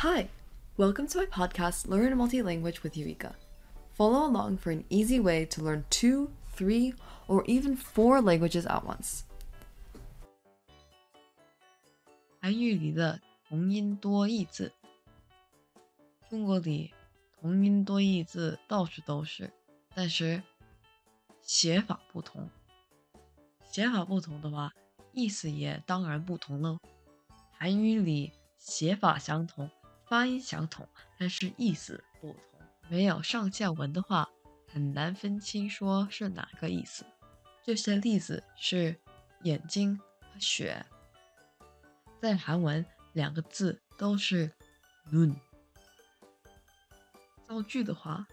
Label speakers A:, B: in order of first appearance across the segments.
A: Hi, welcome to my podcast, Learn a Multi-Language with Eureka. Follow along for an easy way to learn two, three, or even four languages at once.
B: 韩语里的同音多义字，中国里同音多义字到处都是，但是写法不同。写法不同的话，意思也当然不同喽。韩语里写法相同。 发音相同，但是意思不同。没有上下文的话，很难分清说是哪个意思。这些例子是眼睛和雪。在韩文，两个字都是 nun。造句的话，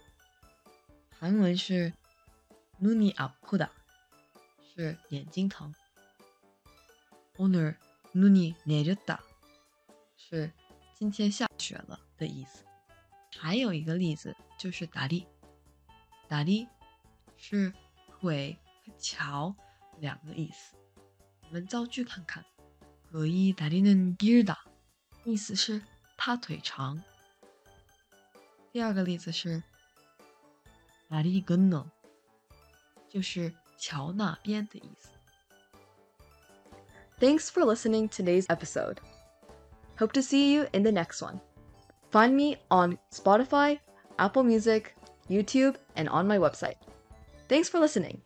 B: 韩文是 nuni apuda，是眼睛疼。oner nuni nejuda，是。今天下雪了的意思。还有一个例子就是打力，打力是腿和桥两个意思。我们造句看看，可以打力는길 다， 意思是他腿长。第二个例子是打力건 너， 就是桥那边的意思。
A: Thanks for listening today's episode. Hope to see you in the next one. Find me on Spotify, Apple Music, YouTube, and on my website. Thanks for listening.